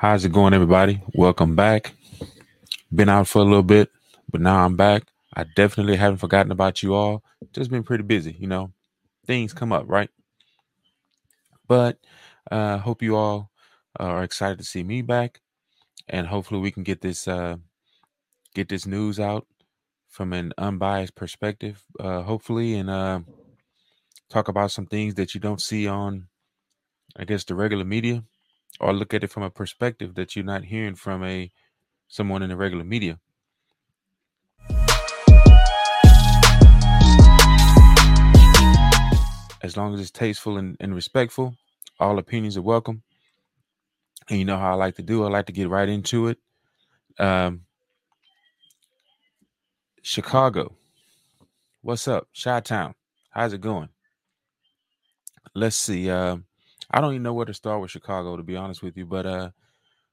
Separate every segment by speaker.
Speaker 1: How's it going, everybody? Welcome back. Been out for a little bit, but now I'm back. I definitely haven't forgotten about you all. Just been pretty busy, you know. Things come up, right? But uh hope you all are excited to see me back and hopefully we can get this uh get this news out from an unbiased perspective, uh hopefully and uh talk about some things that you don't see on I guess the regular media or look at it from a perspective that you're not hearing from a someone in the regular media. As long as it's tasteful and, and respectful, all opinions are welcome. And you know how I like to do. I like to get right into it. Um, Chicago, what's up? Chi Town, how's it going? Let's see. Uh, I don't even know where to start with Chicago, to be honest with you. But uh,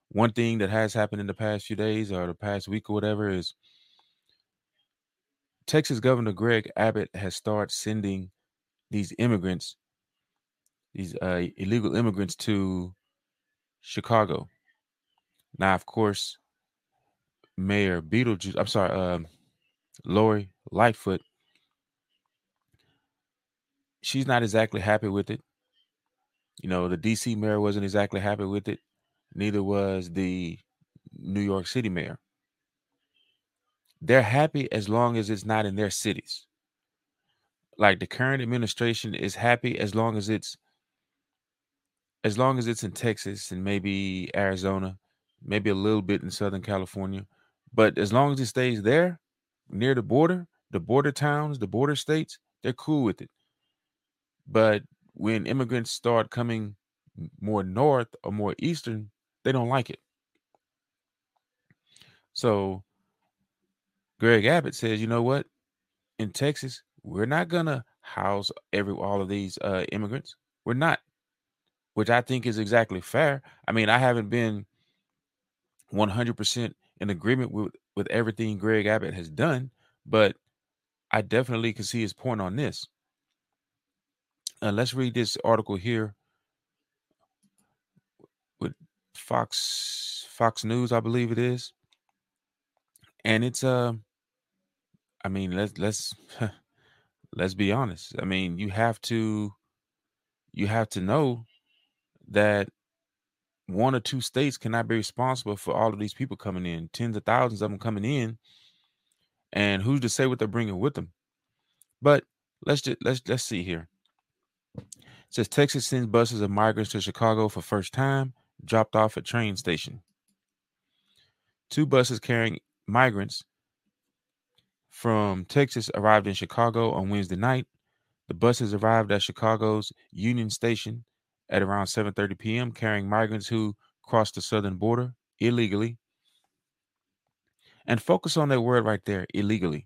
Speaker 1: one thing that has happened in the past few days or the past week or whatever is Texas Governor Greg Abbott has started sending these immigrants, these uh, illegal immigrants, to Chicago. Now, of course, Mayor Beetlejuice, I'm sorry, um, Lori Lightfoot, she's not exactly happy with it. You know, the DC mayor wasn't exactly happy with it. Neither was the New York City mayor. They're happy as long as it's not in their cities. Like the current administration is happy as long as it's as long as it's in Texas and maybe Arizona, maybe a little bit in Southern California. But as long as it stays there, near the border, the border towns, the border states, they're cool with it. But when immigrants start coming more north or more eastern, they don't like it. So Greg Abbott says, you know what? In Texas, we're not gonna house every all of these uh, immigrants. We're not, which I think is exactly fair. I mean, I haven't been 100% in agreement with with everything Greg Abbott has done, but I definitely can see his point on this. Uh, let's read this article here with Fox Fox News, I believe it is, and it's uh, I mean, let's let's let's be honest. I mean, you have to you have to know that one or two states cannot be responsible for all of these people coming in, tens of thousands of them coming in, and who's to say what they're bringing with them? But let's just let's let's see here. Says Texas sends buses of migrants to Chicago for first time, dropped off at train station. Two buses carrying migrants from Texas arrived in Chicago on Wednesday night. The buses arrived at Chicago's Union Station at around 7:30 p.m. carrying migrants who crossed the southern border illegally. And focus on that word right there, illegally.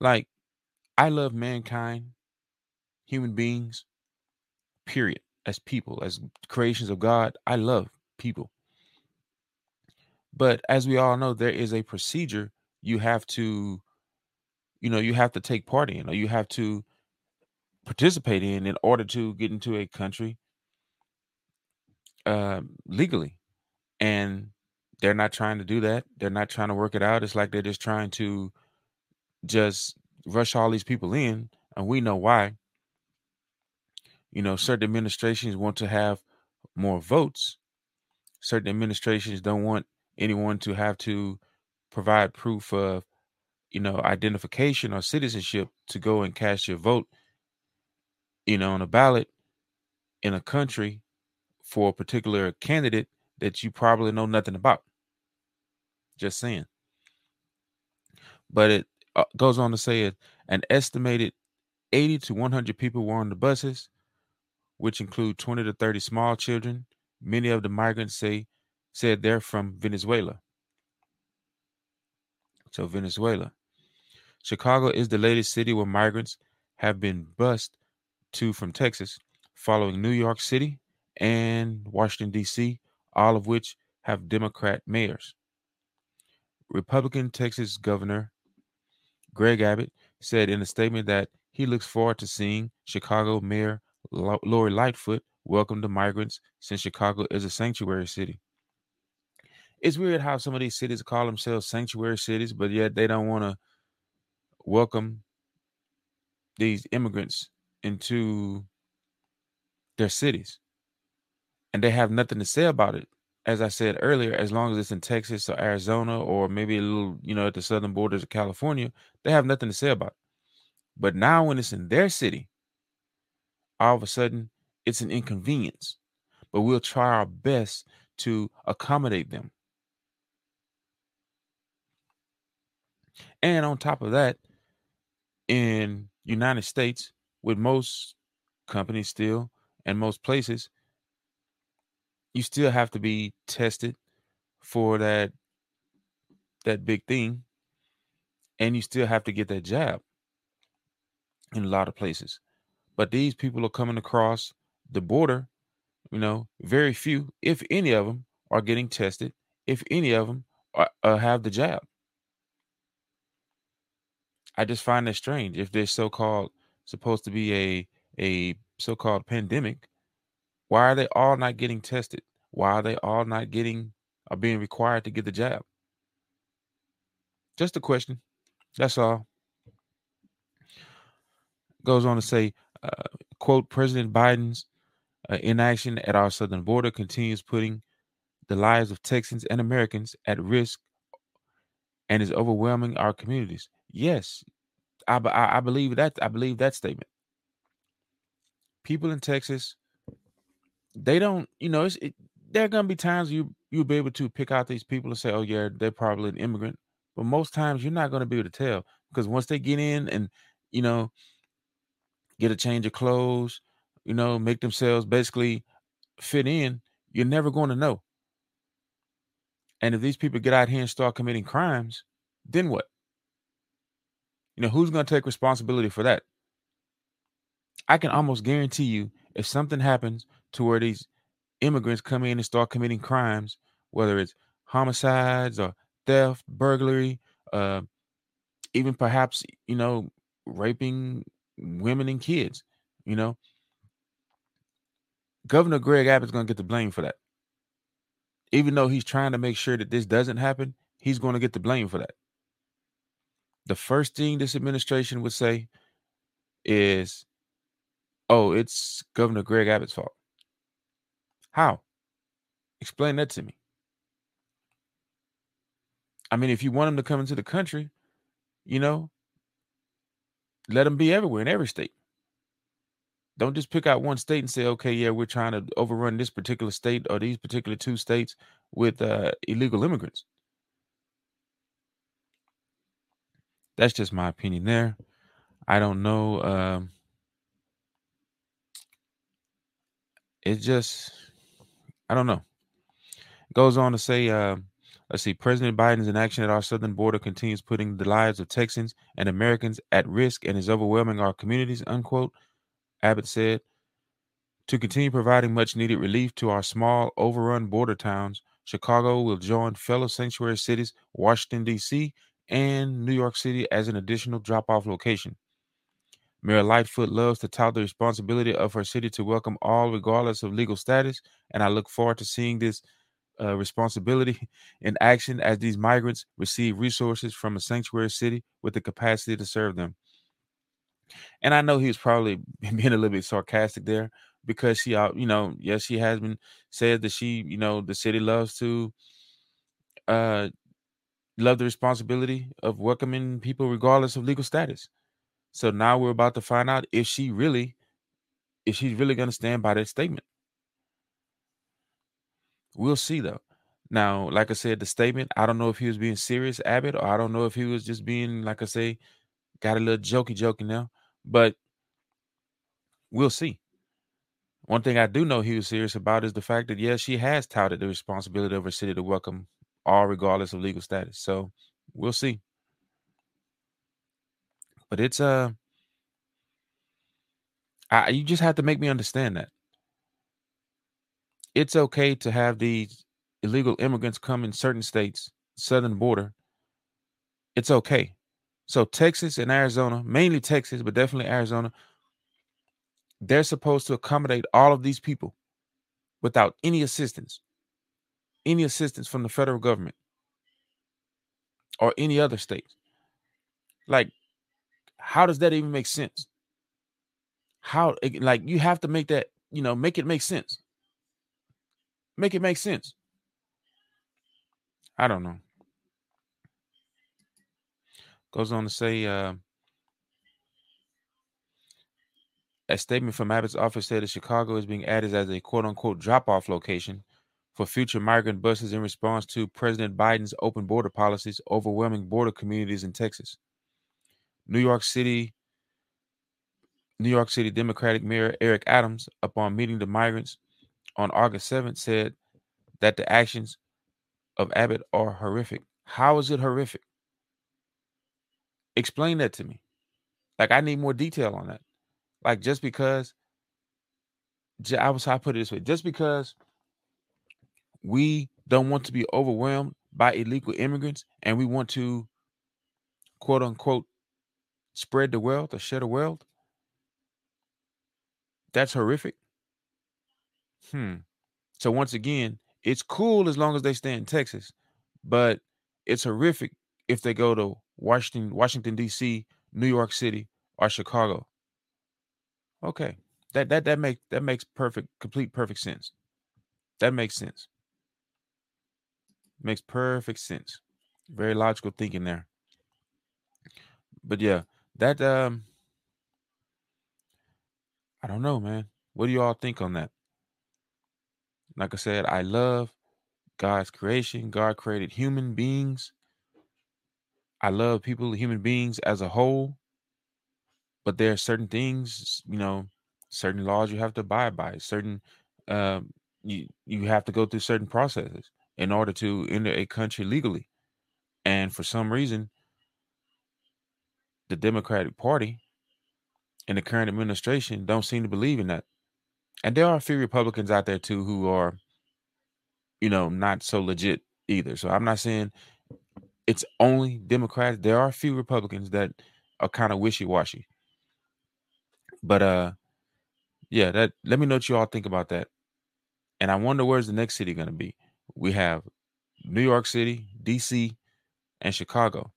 Speaker 1: Like I love mankind, human beings, period. As people, as creations of God, I love people. But as we all know, there is a procedure you have to, you know, you have to take part in or you have to participate in in order to get into a country uh, legally. And they're not trying to do that. They're not trying to work it out. It's like they're just trying to just rush all these people in. And we know why. You know, certain administrations want to have more votes. Certain administrations don't want anyone to have to provide proof of, you know, identification or citizenship to go and cast your vote, you know, on a ballot in a country for a particular candidate that you probably know nothing about. Just saying. But it uh, goes on to say it, an estimated 80 to 100 people were on the buses, which include 20 to 30 small children. Many of the migrants say said they're from Venezuela. So Venezuela. Chicago is the latest city where migrants have been bused to from Texas, following New York City and Washington, D.C., all of which have Democrat mayors. Republican Texas Governor Greg Abbott said in a statement that he looks forward to seeing Chicago Mayor Lori Lightfoot welcome the migrants since Chicago is a sanctuary city. It's weird how some of these cities call themselves sanctuary cities, but yet they don't want to welcome these immigrants into their cities. And they have nothing to say about it. As I said earlier, as long as it's in Texas or Arizona or maybe a little, you know, at the southern borders of California, they have nothing to say about it. But now when it's in their city, all of a sudden it's an inconvenience. But we'll try our best to accommodate them. And on top of that, in United States, with most companies still and most places, you still have to be tested for that that big thing, and you still have to get that jab in a lot of places. But these people are coming across the border, you know, very few, if any of them, are getting tested, if any of them are, uh, have the jab. I just find that strange. If there's so-called supposed to be a a so-called pandemic, why are they all not getting tested? Why are they all not getting or being required to get the jab? Just a question. That's all. Goes on to say, uh, quote, President Biden's uh, inaction at our southern border continues putting the lives of Texans and Americans at risk and is overwhelming our communities. Yes, I, I, I believe that. I believe that statement. People in Texas, they don't, you know, it's, it, there are gonna be times you you'll be able to pick out these people and say, oh yeah, they're probably an immigrant. But most times you're not gonna be able to tell because once they get in and you know get a change of clothes, you know, make themselves basically fit in, you're never going to know. And if these people get out here and start committing crimes, then what? You know, who's going to take responsibility for that? I can almost guarantee you if something happens to where these immigrants come in and start committing crimes, whether it's homicides or theft, burglary, uh, even perhaps, you know, raping women and kids, you know, Governor Greg Abbott's going to get the blame for that. Even though he's trying to make sure that this doesn't happen, he's going to get the blame for that. The first thing this administration would say is, oh, it's Governor Greg Abbott's fault. How? Explain that to me. I mean, if you want them to come into the country, you know, let them be everywhere in every state. Don't just pick out one state and say, okay, yeah, we're trying to overrun this particular state or these particular two states with uh, illegal immigrants. That's just my opinion there. I don't know. Um, it just, I don't know. It goes on to say, uh, let's see, President Biden's inaction at our southern border continues putting the lives of Texans and Americans at risk and is overwhelming our communities, unquote. Abbott said. To continue providing much needed relief to our small, overrun border towns, Chicago will join fellow sanctuary cities, Washington, D.C., and New York City as an additional drop off location. Mayor Lightfoot loves to tout the responsibility of her city to welcome all, regardless of legal status, and I look forward to seeing this uh, responsibility in action as these migrants receive resources from a sanctuary city with the capacity to serve them. And I know he was probably being a little bit sarcastic there because she, you know, yes, she has been said that she, you know, the city loves to uh love the responsibility of welcoming people regardless of legal status. So now we're about to find out if she really, if she's really going to stand by that statement. We'll see though. Now, like I said, the statement, I don't know if he was being serious, Abbott, or I don't know if he was just being, like I say, got a little jokey jokey now. But we'll see. One thing I do know he was serious about is the fact that yes, she has touted the responsibility of her city to welcome all regardless of legal status. So we'll see. But it's uh I, you just have to make me understand that. It's okay to have these illegal immigrants come in certain states, southern border. It's okay. So Texas and Arizona, mainly Texas, but definitely Arizona, they're supposed to accommodate all of these people without any assistance, any assistance from the federal government or any other states. Like, how does that even make sense? How, like, you have to make that, you know, make it make sense. Make it make sense. I don't know. Goes on to say, uh, a statement from Abbott's office said that Chicago is being added as a quote unquote drop off location for future migrant buses in response to President Biden's open border policies overwhelming border communities in Texas. New York City New York City Democratic Mayor Eric Adams, upon meeting the migrants on August 7th, said that the actions of Abbott are horrific. How is it horrific? Explain that to me. Like I need more detail on that. Like just because I was I put it this way, just because we don't want to be overwhelmed by illegal immigrants and we want to quote unquote spread the wealth or share the wealth. That's horrific. Hmm. So once again, it's cool as long as they stay in Texas, but it's horrific if they go to Washington, Washington D.C., New York City, or Chicago. Okay, that that that makes that makes perfect, complete, perfect sense. That makes sense. Makes perfect sense. Very logical thinking there. But yeah, that um, I don't know, man. What do you all think on that? Like I said, I love God's creation. God created human beings. I love people, human beings as a whole but there are certain things, you know, certain laws you have to abide by, certain um, you you have to go through certain processes in order to enter a country legally. And for some reason, the Democratic Party and the current administration don't seem to believe in that. And there are a few Republicans out there too who are, you know, not so legit either. So I'm not saying it's only Democrats. There are a few Republicans that are kind of wishy washy. But uh yeah, that let me know what you all think about that. And I wonder where's the next city gonna be. We have New York City, DC, and Chicago.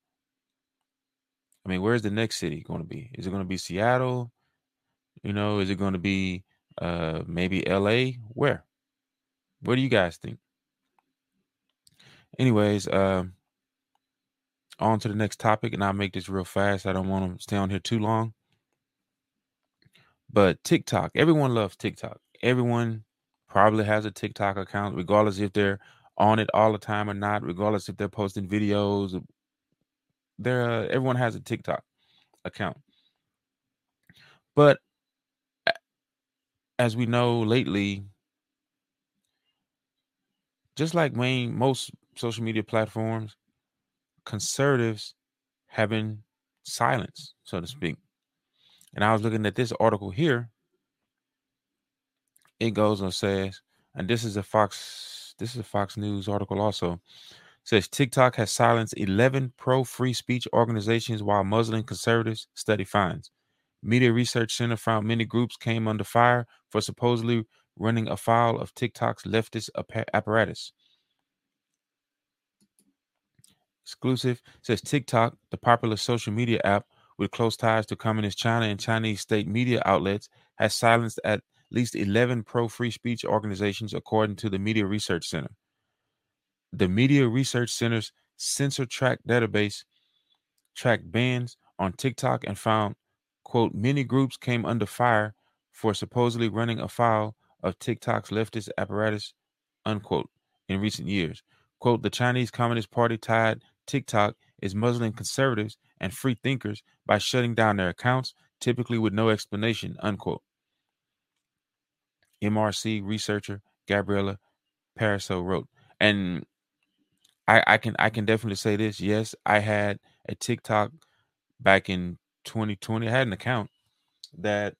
Speaker 1: I mean, where's the next city going to be? Is it going to be Seattle? You know, is it going to be uh maybe LA? Where? What do you guys think? Anyways, um on to the next topic, and I'll make this real fast. I don't want to stay on here too long. But TikTok, everyone loves TikTok. Everyone probably has a TikTok account, regardless if they're on it all the time or not, regardless if they're posting videos. There, uh, everyone has a TikTok account. But as we know lately, just like main most social media platforms, conservatives have been silenced, so to speak. And I was looking at this article here. It goes and says, and this is a Fox, this is a Fox News article also. Says TikTok has silenced 11 pro free speech organizations while Muslim conservatives study fines. Media Research Center found many groups came under fire for supposedly running afoul of TikTok's leftist apparatus. Exclusive says TikTok, the popular social media app, with close ties to Communist China and Chinese state media outlets, has silenced at least 11 pro free speech organizations, according to the Media Research Center. The Media Research Center's censor track database tracked bans on TikTok and found, quote, many groups came under fire for supposedly running afoul of TikTok's leftist apparatus, unquote, in recent years. Quote, the Chinese Communist Party tied TikTok is muzzling conservatives and free thinkers by shutting down their accounts, typically with no explanation, unquote. MRC researcher Gabriela Pariseau wrote. And I, I can I can definitely say this. Yes, I had a TikTok back in 2020. I had an account that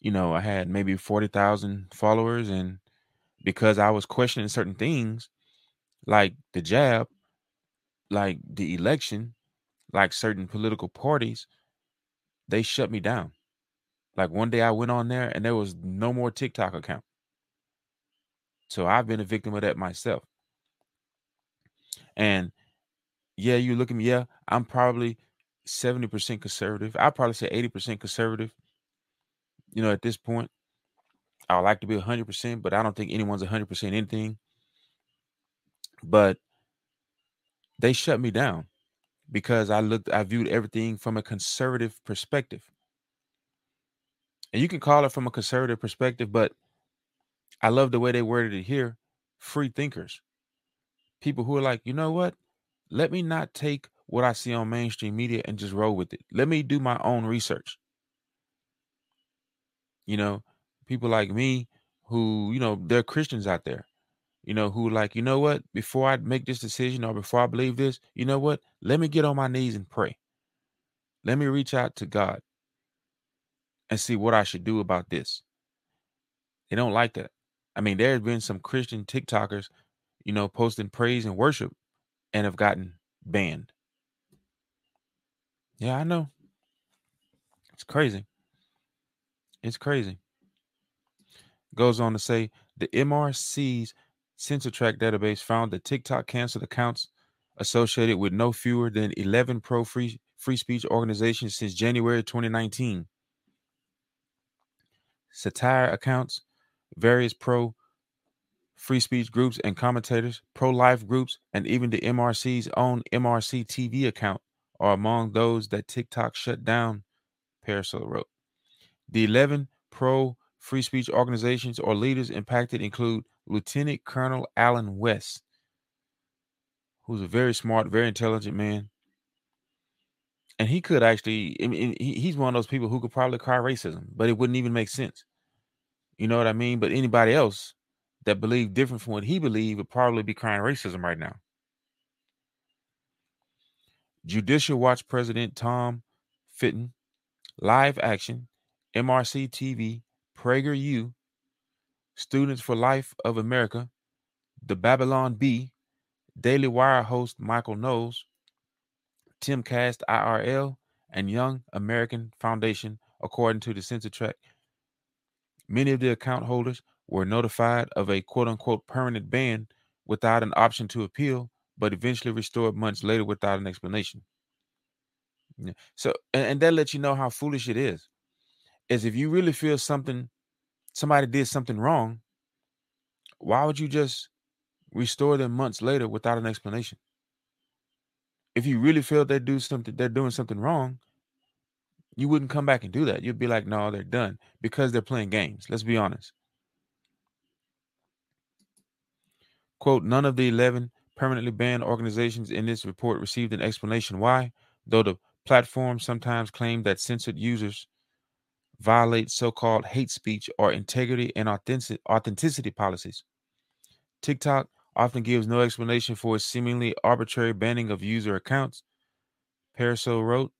Speaker 1: you know, I had maybe 40,000 followers and because I was questioning certain things like the jab, like the election, like certain political parties, they shut me down. Like one day I went on there and there was no more TikTok account. So I've been a victim of that myself. And yeah, you look at me, yeah, I'm probably 70% conservative. I'd probably say 80% conservative. You know, at this point, I would like to be 100%, but I don't think anyone's 100% anything. But they shut me down because I looked, I viewed everything from a conservative perspective. And you can call it from a conservative perspective, but I love the way they worded it here free thinkers. People who are like, you know what? Let me not take what I see on mainstream media and just roll with it. Let me do my own research. You know, people like me who, you know, there are Christians out there, you know, who like, you know what, before I make this decision or before I believe this, you know what, let me get on my knees and pray. Let me reach out to God and see what I should do about this. They don't like that. I mean, there have been some Christian TikTokers, you know, posting praise and worship and have gotten banned. Yeah, I know. It's crazy. It's crazy. Goes on to say the MRC's censor track database found that TikTok canceled accounts associated with no fewer than 11 pro free free speech organizations since January 2019. Satire accounts, various pro free speech groups and commentators, pro life groups, and even the MRC's own MRC TV account are among those that TikTok shut down, Pariseau wrote. The 11 pro free speech organizations or leaders impacted include Lieutenant Colonel Allen West, who's a very smart, very intelligent man. And he could actually, I mean, he's one of those people who could probably cry racism, but it wouldn't even make sense. You know what I mean? But anybody else that believed different from what he believed would probably be crying racism right now. Judicial Watch President Tom Fitton, Live Action, MRC TV, PragerU, Students for Life of America, The Babylon Bee, Daily Wire host Michael Knowles, Tim Timcast IRL, and Young American Foundation, according to the censor track. Many of the account holders were notified of a quote unquote permanent ban without an option to appeal, but eventually restored months later without an explanation. Yeah. So, and, and that lets you know how foolish it is. Is if you really feel something, somebody did something wrong, why would you just restore them months later without an explanation? If you really feel they do something, they're doing something wrong, you wouldn't come back and do that. You'd be like, no, they're done because they're playing games. Let's be honest. Quote, none of the 11 permanently banned organizations in this report received an explanation why, though the platform sometimes claim that censored users violate so called hate speech or integrity and authenticity policies. TikTok often gives no explanation for its seemingly arbitrary banning of user accounts. Pariseau wrote,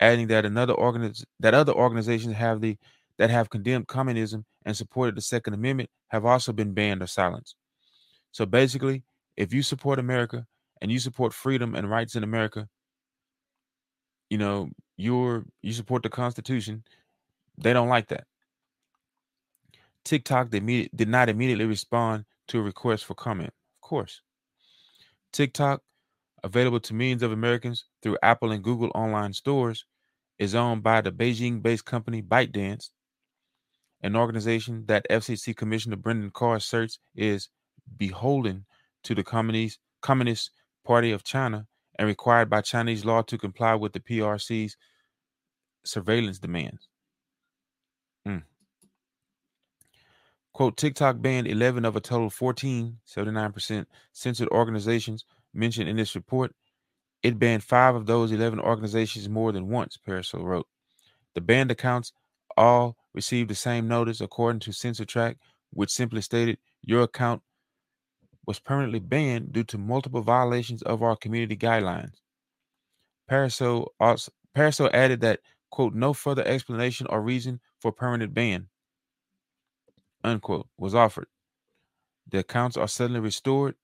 Speaker 1: adding that another organiz- that other organizations have the that have condemned communism and supported the Second Amendment have also been banned or silenced. So basically, if you support America and you support freedom and rights in America, you know, you're you support the Constitution, they don't like that. TikTok did, did not immediately respond to a request for comment. Of course. TikTok, available to millions of Americans through Apple and Google online stores, is owned by the Beijing based company ByteDance, an organization that FCC Commissioner Brendan Carr asserts is beholden to the Communist, Communist Party of China and required by Chinese law to comply with the PRC's surveillance demands. Mm. Quote TikTok banned 11 of a total 14, 79% censored organizations mentioned in this report. It banned five of those 11 organizations more than once, Pariseau wrote. The banned accounts all received the same notice according to Censor Track, which simply stated your account was permanently banned due to multiple violations of our community guidelines. Pariseau, also, Pariseau added that, quote, no further explanation or reason for permanent ban, unquote, was offered. The accounts are suddenly restored,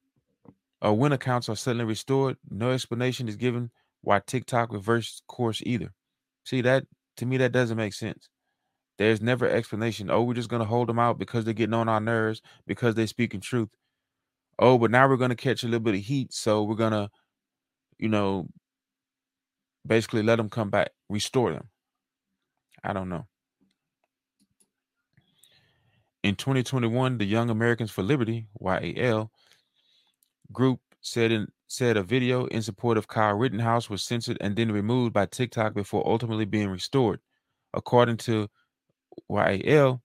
Speaker 1: or when accounts are suddenly restored, no explanation is given why TikTok reversed course either. See, that to me, that doesn't make sense. There's never explanation. Oh, we're just gonna hold them out because they're getting on our nerves because they're speaking truth. Oh, but now we're gonna catch a little bit of heat, so we're gonna, you know, basically let them come back, restore them. I don't know. In 2021, the Young Americans for Liberty (YAL) group said in said a video in support of Kyle Rittenhouse was censored and then removed by TikTok before ultimately being restored. According to YAL,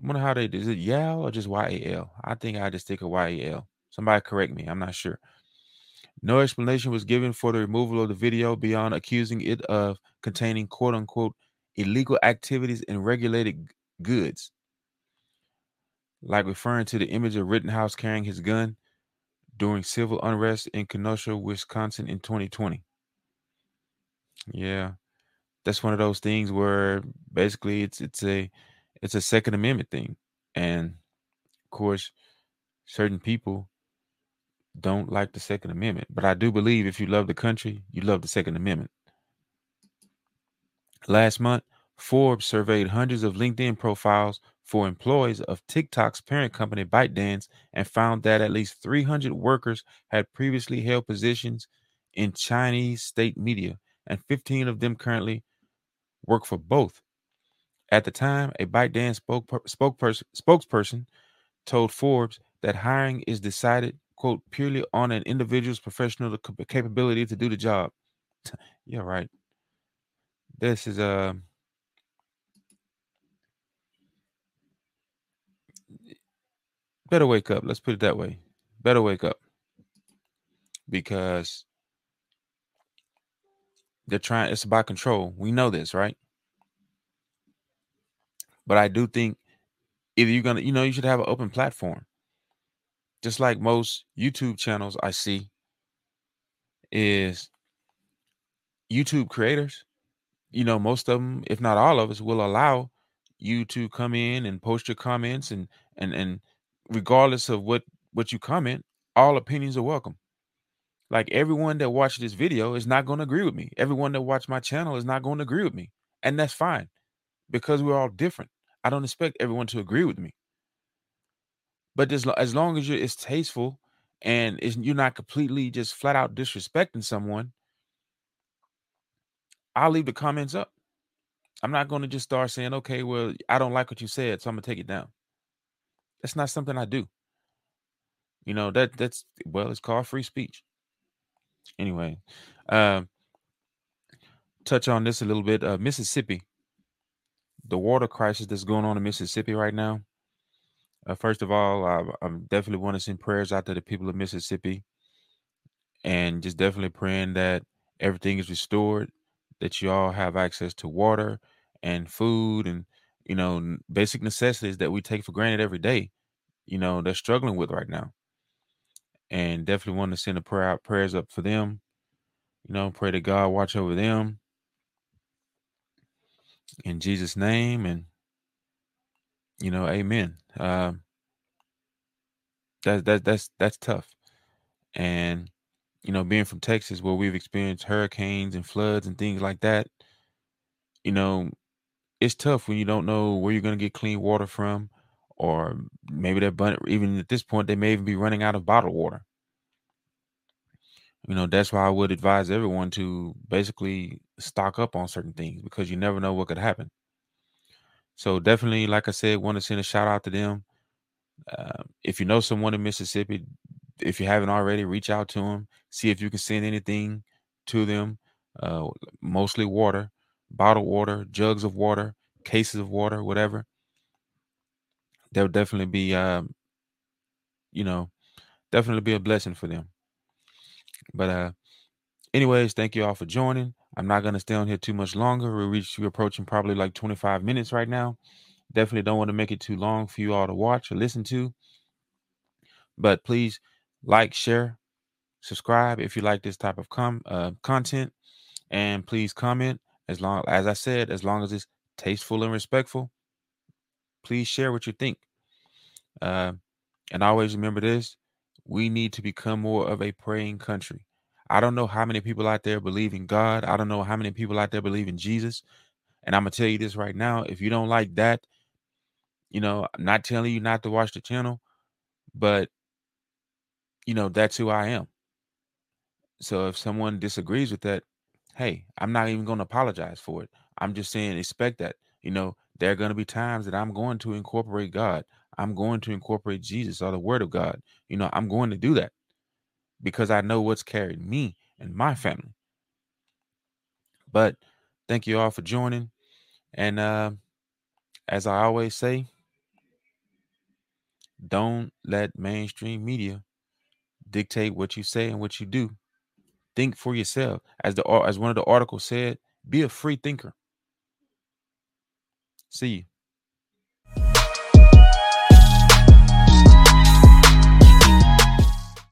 Speaker 1: I wonder how they is it YAL or just YAL? I think I just think of YAL. Somebody correct me. I'm not sure. No explanation was given for the removal of the video beyond accusing it of containing quote unquote illegal activities and regulated goods. Like referring to the image of Rittenhouse carrying his gun during civil unrest in Kenosha, Wisconsin in 2020. Yeah. That's one of those things where basically it's it's a it's a second amendment thing. And of course, certain people don't like the Second Amendment. But I do believe if you love the country, you love the Second Amendment. Last month, Forbes surveyed hundreds of LinkedIn profiles for employees of TikTok's parent company ByteDance and found that at least 300 workers had previously held positions in Chinese state media, and 15 of them currently work for both. At the time, a ByteDance spokesperson, spokesperson told Forbes that hiring is decided quote, purely on an individual's professional capability to do the job. yeah, right. This is a. Uh, better wake up. Let's put it that way. Better wake up. Because they're trying, it's about control. We know this, right? But I do think either you're to, you know, you should have an open platform just like most YouTube channels I see, is YouTube creators. You know, most of them, if not all of us, will allow you to come in and post your comments and and and regardless of what what you comment, all opinions are welcome. Like everyone that watched this video is not going to agree with me. Everyone that watched my channel is not going to agree with me. And that's fine because we're all different. I don't expect everyone to agree with me. But as, as long as you're it's tasteful and it's, you're not completely just flat out disrespecting someone, I'll leave the comments up. I'm not going to just start saying, okay, well, I don't like what you said, so I'm gonna take it down. That's not something I do. You know, that that's well, it's called free speech. Anyway, uh, touch on this a little bit. Uh, Mississippi, the water crisis that's going on in Mississippi right now. Uh, first of all, I, I definitely want to send prayers out to the people of Mississippi, and just definitely praying that everything is restored, that you all have access to water and food, and you know basic necessities that we take for granted every day. You know they're struggling with right now, and definitely want to send a prayer out, prayers up for them. You know, pray to God watch over them in Jesus' name, and you know, amen. Um, that that that's that's tough, and you know, being from Texas, where we've experienced hurricanes and floods and things like that, you know, it's tough when you don't know where you're going to get clean water from, or maybe they're even at this point they may even be running out of bottled water. You know, that's why I would advise everyone to basically stock up on certain things because you never know what could happen. So definitely, like I said, want to send a shout out to them. Uh, if you know someone in Mississippi, if you haven't already, reach out to them. See if you can send anything to them. Uh, mostly water, bottled water, jugs of water, cases of water, whatever. Would definitely be, um, you know, definitely be a blessing for them. But uh, anyways, thank you all for joining. I'm not gonna stay on here too much longer. We reach we're approaching probably like 25 minutes right now. Definitely don't want to make it too long for you all to watch or listen to. But please like, share, subscribe if you like this type of com uh, content, and please comment as long as I said, as long as it's tasteful and respectful. Please share what you think. Uh, and always remember this: we need to become more of a praying country. I don't know how many people out there believe in God. I don't know how many people out there believe in Jesus. And I'm gonna tell you this right now: if you don't like that, you know, I'm not telling you not to watch the channel, but you know that's who I am. So if someone disagrees with that, hey, I'm not even going to apologize for it. I'm just saying expect that. You know, there are going to be times that I'm going to incorporate God. I'm going to incorporate Jesus or the word of God. You know, I'm going to do that because I know what's carried me and my family. But thank you all for joining. And uh, as I always say, don't let mainstream media dictate what you say and what you do. Think for yourself. As the as one of the articles said, be a free thinker. See you.